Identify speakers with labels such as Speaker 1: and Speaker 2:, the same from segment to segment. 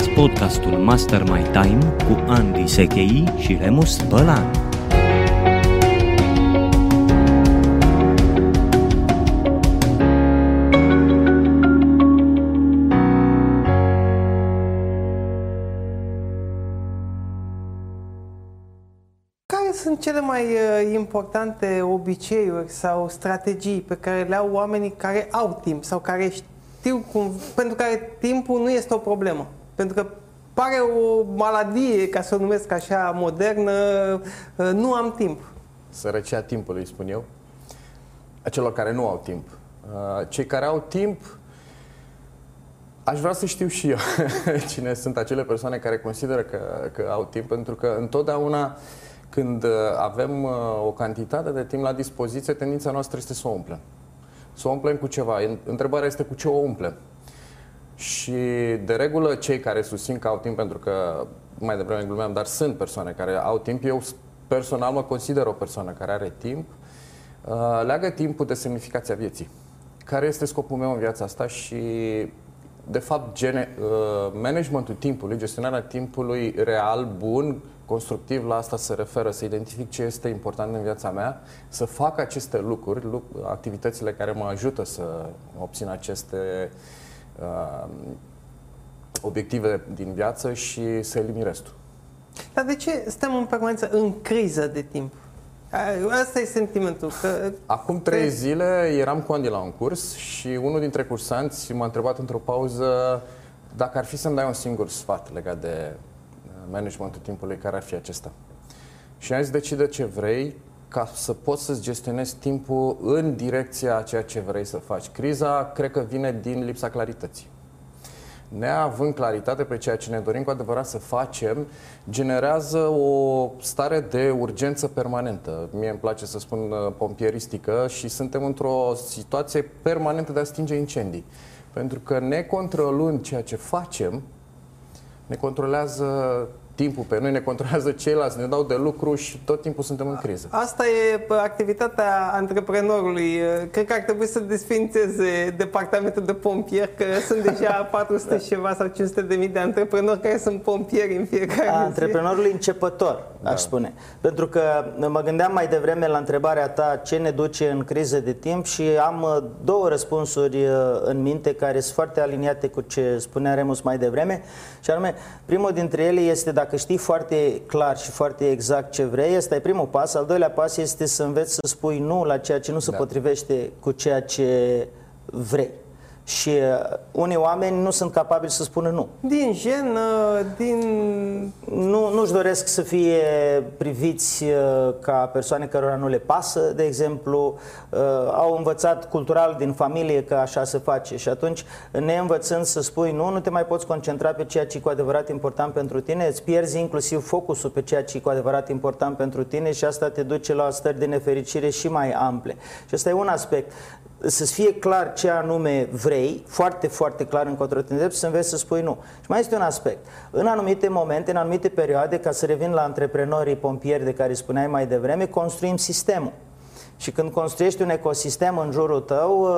Speaker 1: Ascultați podcastul Master My Time cu Andy Sechei și Remus Bălan.
Speaker 2: Care sunt cele mai uh, importante obiceiuri sau strategii pe care le au oamenii care au timp sau care știu cum, pentru care timpul nu este o problemă? Pentru că pare o maladie, ca să o numesc așa modernă, uh, nu am timp.
Speaker 3: Sărăcia timpului, spun eu, a celor care nu au timp. Uh, Cei care au timp, aș vrea să știu și eu cine sunt acele persoane care consideră că, că au timp, pentru că întotdeauna când uh, avem uh, o cantitate de timp la dispoziție, tendința noastră este să o umplem. Să o umplem cu ceva. Întrebarea este cu ce o umplem. Și de regulă cei care susțin că au timp, pentru că mai devreme glumeam, dar sunt persoane care au timp, eu personal mă consider o persoană care are timp, uh, leagă timpul de semnificația vieții. Care este scopul meu în viața asta și de fapt, gene, managementul timpului, gestionarea timpului real, bun, constructiv, la asta se referă, să identific ce este important în viața mea, să fac aceste lucruri, activitățile care mă ajută să obțin aceste uh, obiective din viață și să elimin restul.
Speaker 2: Dar de ce stăm în permanență în criză de timp? Asta e sentimentul. Că...
Speaker 3: Acum trei zile eram cu Andy la un curs și unul dintre cursanți m-a întrebat într-o pauză dacă ar fi să-mi dai un singur sfat legat de managementul timpului, care ar fi acesta? Și am zis, decide ce vrei ca să poți să-ți gestionezi timpul în direcția a ceea ce vrei să faci. Criza, cred că vine din lipsa clarității. Neavând claritate pe ceea ce ne dorim cu adevărat să facem, generează o stare de urgență permanentă. Mie îmi place să spun uh, pompieristică și suntem într-o situație permanentă de a stinge incendii. Pentru că necontrolând ceea ce facem, ne controlează timpul pe noi, ne controlează ceilalți, ne dau de lucru și tot timpul suntem în criză.
Speaker 2: Asta e activitatea antreprenorului. Cred că ar trebui să desfințeze departamentul de pompier, că sunt deja 400 și ceva sau 500 de mii de antreprenori care sunt pompieri în fiecare
Speaker 4: A, Antreprenorului începător, da. aș spune. Pentru că mă gândeam mai devreme la întrebarea ta ce ne duce în criză de timp și am uh, două răspunsuri uh, în minte care sunt foarte aliniate cu ce spunea Remus mai devreme și anume, primul dintre ele este dacă știi foarte clar și foarte exact ce vrei, ăsta e primul pas. Al doilea pas este să înveți să spui nu la ceea ce nu se da. potrivește cu ceea ce vrei. Și uh, unii oameni nu sunt capabili să spună nu.
Speaker 2: Din gen, uh, din...
Speaker 4: Nu, nu-și doresc să fie priviți uh, ca persoane cărora nu le pasă, de exemplu. Au învățat cultural din familie că așa se face și atunci, neînvățând să spui nu, nu te mai poți concentra pe ceea ce e cu adevărat important pentru tine, îți pierzi inclusiv focusul pe ceea ce e cu adevărat important pentru tine și asta te duce la stări de nefericire și mai ample. Și ăsta e un aspect să-ți fie clar ce anume vrei, foarte, foarte clar încotro te îndrepți, să înveți să spui nu. Și mai este un aspect. În anumite momente, în anumite perioade, ca să revin la antreprenorii pompieri de care spuneai mai devreme, construim sistemul. Și când construiești un ecosistem în jurul tău,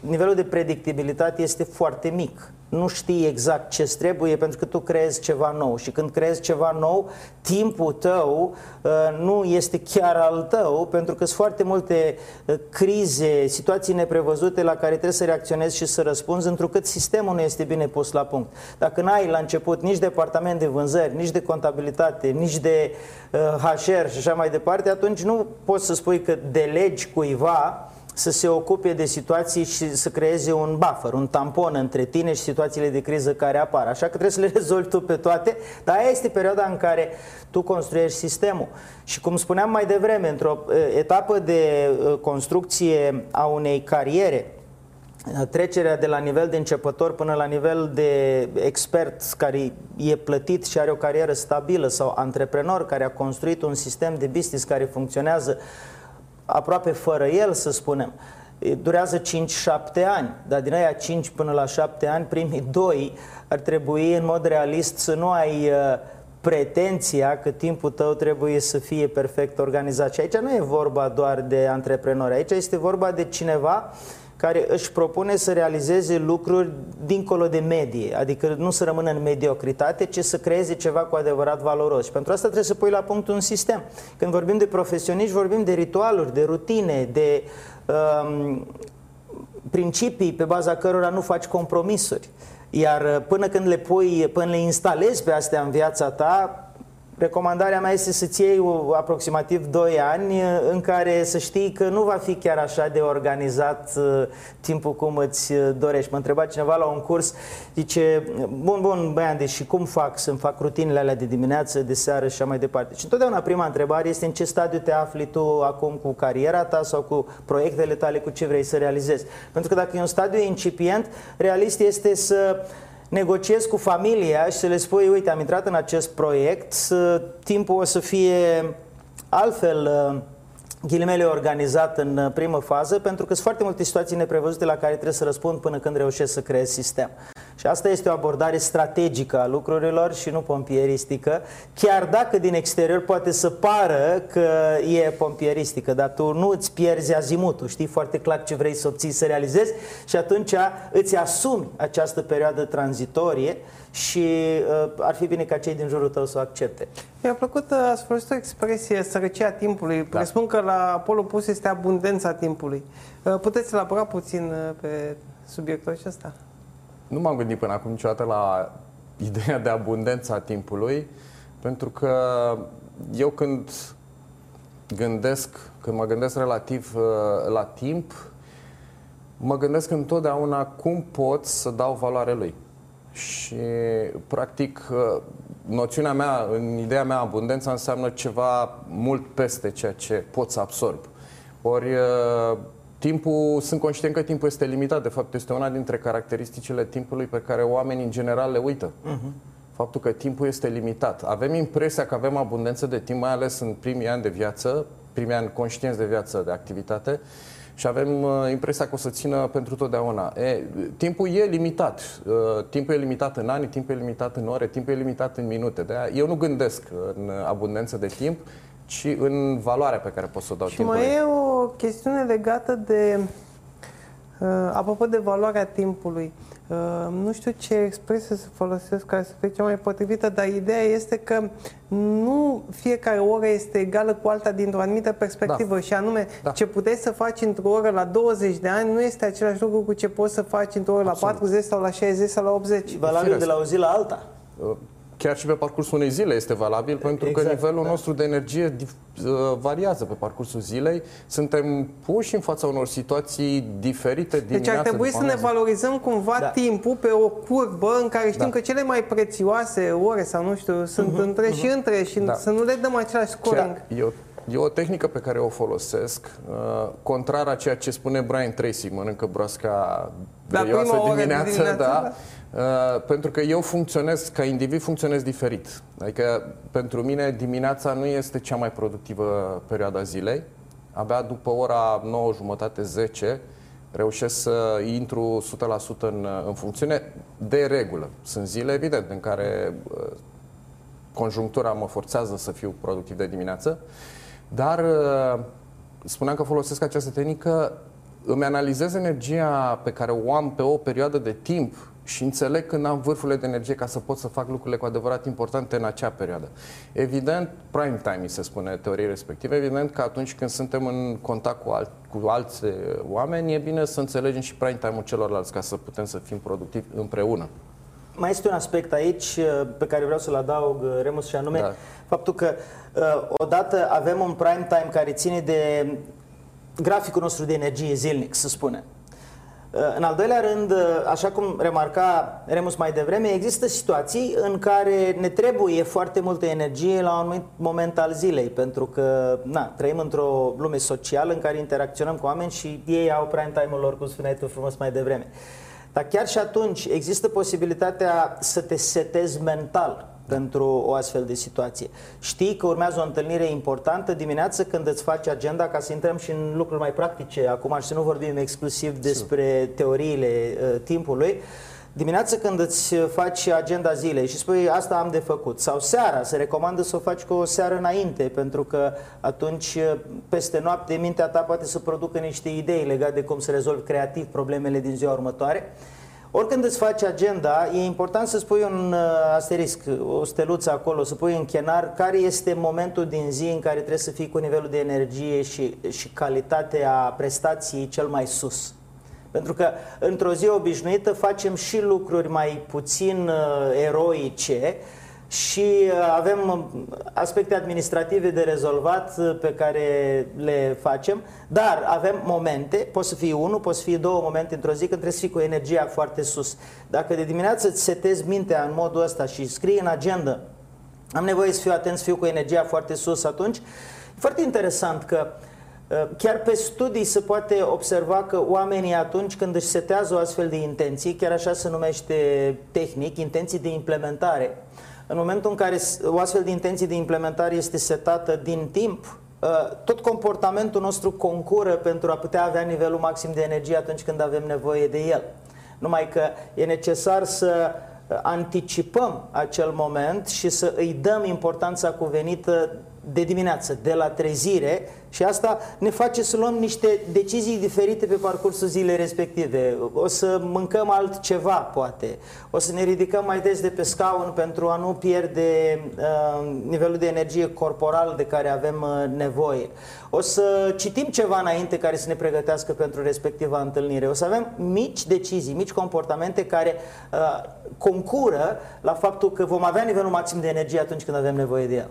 Speaker 4: nivelul de predictibilitate este foarte mic. Nu știi exact ce trebuie pentru că tu creezi ceva nou și când creezi ceva nou, timpul tău uh, nu este chiar al tău pentru că sunt foarte multe uh, crize, situații neprevăzute la care trebuie să reacționezi și să răspunzi întrucât sistemul nu este bine pus la punct. Dacă n-ai la început nici departament de vânzări, nici de contabilitate, nici de uh, HR și așa mai departe, atunci nu poți să spui că delegi cuiva să se ocupe de situații și să creeze un buffer, un tampon între tine și situațiile de criză care apar. Așa că trebuie să le rezolvi tu pe toate, dar aia este perioada în care tu construiești sistemul. Și cum spuneam mai devreme, într-o etapă de construcție a unei cariere, trecerea de la nivel de începător până la nivel de expert care e plătit și are o carieră stabilă sau antreprenor care a construit un sistem de business care funcționează aproape fără el, să spunem, durează 5-7 ani, dar din aia 5 până la 7 ani, primii doi ar trebui în mod realist să nu ai uh, pretenția că timpul tău trebuie să fie perfect organizat. Și aici nu e vorba doar de antreprenori, aici este vorba de cineva care își propune să realizeze lucruri dincolo de medie, adică nu să rămână în mediocritate, ci să creeze ceva cu adevărat valoros. Și pentru asta trebuie să pui la punct un sistem. Când vorbim de profesioniști, vorbim de ritualuri, de rutine, de um, principii pe baza cărora nu faci compromisuri. Iar până când le pui, până le instalezi pe astea în viața ta, Recomandarea mea este să-ți iei aproximativ 2 ani în care să știi că nu va fi chiar așa de organizat uh, timpul cum îți uh, dorești. Mă întreba cineva la un curs, zice, bun, bun, băian, și cum fac să-mi fac rutinele alea de dimineață, de seară și așa mai departe. Și întotdeauna prima întrebare este în ce stadiu te afli tu acum cu cariera ta sau cu proiectele tale, cu ce vrei să realizezi. Pentru că dacă e un stadiu incipient, realist este să negociezi cu familia și să le spui, uite, am intrat în acest proiect, timpul o să fie altfel uh, ghilimele organizat în uh, primă fază, pentru că sunt foarte multe situații neprevăzute la care trebuie să răspund până când reușesc să creez sistem. Și asta este o abordare strategică a lucrurilor și nu pompieristică, chiar dacă din exterior poate să pară că e pompieristică, dar tu nu îți pierzi azimutul, știi foarte clar ce vrei să obții, să realizezi și atunci îți asumi această perioadă tranzitorie și uh, ar fi bine ca cei din jurul tău să o accepte.
Speaker 2: Mi-a plăcut, uh, ați folosit o expresie, sărăcia timpului. Da. Presupun că la Apollo Plus este abundența timpului. Uh, puteți elabora puțin uh, pe subiectul acesta?
Speaker 3: Nu m-am gândit până acum niciodată la ideea de abundența timpului, pentru că eu când gândesc, când mă gândesc relativ uh, la timp, mă gândesc întotdeauna cum pot să dau valoare lui. Și, practic, uh, noțiunea mea, în ideea mea, abundența înseamnă ceva mult peste ceea ce pot să absorb. Ori uh, Timpul, sunt conștient că timpul este limitat, de fapt este una dintre caracteristicile timpului pe care oamenii în general le uită. Uh-huh. Faptul că timpul este limitat. Avem impresia că avem abundență de timp, mai ales în primii ani de viață, primii ani conștienți de viață, de activitate, și avem uh, impresia că o să țină pentru totdeauna. E, timpul e limitat. Uh, timpul e limitat în ani, timpul e limitat în ore, timpul e limitat în minute. De eu nu gândesc în abundență de timp, ci în valoarea pe care pot să o dau
Speaker 2: și
Speaker 3: timpului.
Speaker 2: mai e o chestiune legată de, uh, apropo de valoarea timpului, uh, nu știu ce expresie să folosesc care să fie cea mai potrivită, dar ideea este că nu fiecare oră este egală cu alta dintr-o anumită perspectivă da. și anume da. ce puteai să faci într-o oră la 20 de ani nu este același lucru cu ce poți să faci într-o oră Absolut. la 40 sau la 60 sau la 80.
Speaker 4: Valabil de la o zi la alta. Uh,
Speaker 3: chiar și pe parcursul unei zile este valabil, pentru exact, că nivelul da. nostru de energie uh, variază pe parcursul zilei. Suntem puși în fața unor situații diferite
Speaker 2: dimineața. Deci ar trebui să ne valorizăm cumva da. timpul pe o curbă în care știm da. că cele mai prețioase ore sau nu știu, sunt uh-huh, între uh-huh. și între și da. să nu le dăm același scoring. Chiar,
Speaker 3: eu E o tehnică pe care o folosesc, uh, contrar a ceea ce spune Brian Tracy, mănâncă broasca breioasă dimineața, dimineața, da, da. Uh, pentru că eu funcționez, ca individ funcționez diferit. Adică pentru mine dimineața nu este cea mai productivă perioada zilei. Abia după ora 9 jumătate, 10, reușesc să intru 100% în, în funcțiune de regulă. Sunt zile, evident, în care uh, conjunctura mă forțează să fiu productiv de dimineață, dar uh, spuneam că folosesc această tehnică, îmi analizez energia pe care o am pe o perioadă de timp și înțeleg când am vârfurile de energie ca să pot să fac lucrurile cu adevărat importante în acea perioadă. Evident, prime time, se spune teorie respectivă, evident că atunci când suntem în contact cu, alt, cu alți oameni, e bine să înțelegem și prime time-ul celorlalți ca să putem să fim productivi împreună.
Speaker 4: Mai este un aspect aici uh, pe care vreau să-l adaug, uh, Remus, și anume da. faptul că uh, odată avem un prime time care ține de graficul nostru de energie zilnic, să spunem. Uh, în al doilea rând, uh, așa cum remarca Remus mai devreme, există situații în care ne trebuie foarte multă energie la un moment al zilei, pentru că na, trăim într-o lume socială în care interacționăm cu oameni și ei au prime time-ul lor, cum spuneai tu frumos mai devreme. Dar chiar și atunci există posibilitatea să te setezi mental pentru o astfel de situație. Știi că urmează o întâlnire importantă dimineață când îți faci agenda ca să intrăm și în lucruri mai practice acum și să nu vorbim exclusiv despre teoriile uh, timpului. Dimineața când îți faci agenda zilei și spui asta am de făcut sau seara, se recomandă să o faci cu o seară înainte pentru că atunci peste noapte mintea ta poate să producă niște idei legate de cum să rezolvi creativ problemele din ziua următoare. Oricând îți faci agenda, e important să spui un uh, asterisc, o steluță acolo, să pui în chenar care este momentul din zi în care trebuie să fii cu nivelul de energie și, și calitatea prestației cel mai sus. Pentru că într-o zi obișnuită facem și lucruri mai puțin uh, eroice, și uh, avem uh, aspecte administrative de rezolvat uh, pe care le facem, dar avem momente, pot să fie unul, pot să fie două momente într-o zi când trebuie să fii cu energia foarte sus. Dacă de dimineață îți setezi mintea în modul ăsta și scrii în agenda am nevoie să fiu atent, să fiu cu energia foarte sus atunci, e foarte interesant că Chiar pe studii se poate observa că oamenii atunci când își setează o astfel de intenții, chiar așa se numește tehnic, intenții de implementare, în momentul în care o astfel de intenție de implementare este setată din timp, uh, tot comportamentul nostru concură pentru a putea avea nivelul maxim de energie atunci când avem nevoie de el. Numai că e necesar să uh, anticipăm acel moment și să îi dăm importanța cuvenită de dimineață, de la trezire și asta ne face să luăm niște decizii diferite pe parcursul zilei respective. O să mâncăm altceva, poate. O să ne ridicăm mai des de pe scaun pentru a nu pierde uh, nivelul de energie corporal de care avem uh, nevoie. O să citim ceva înainte care să ne pregătească pentru respectiva întâlnire. O să avem mici decizii, mici comportamente care uh, concură la faptul că vom avea nivelul maxim de energie atunci când avem nevoie de el.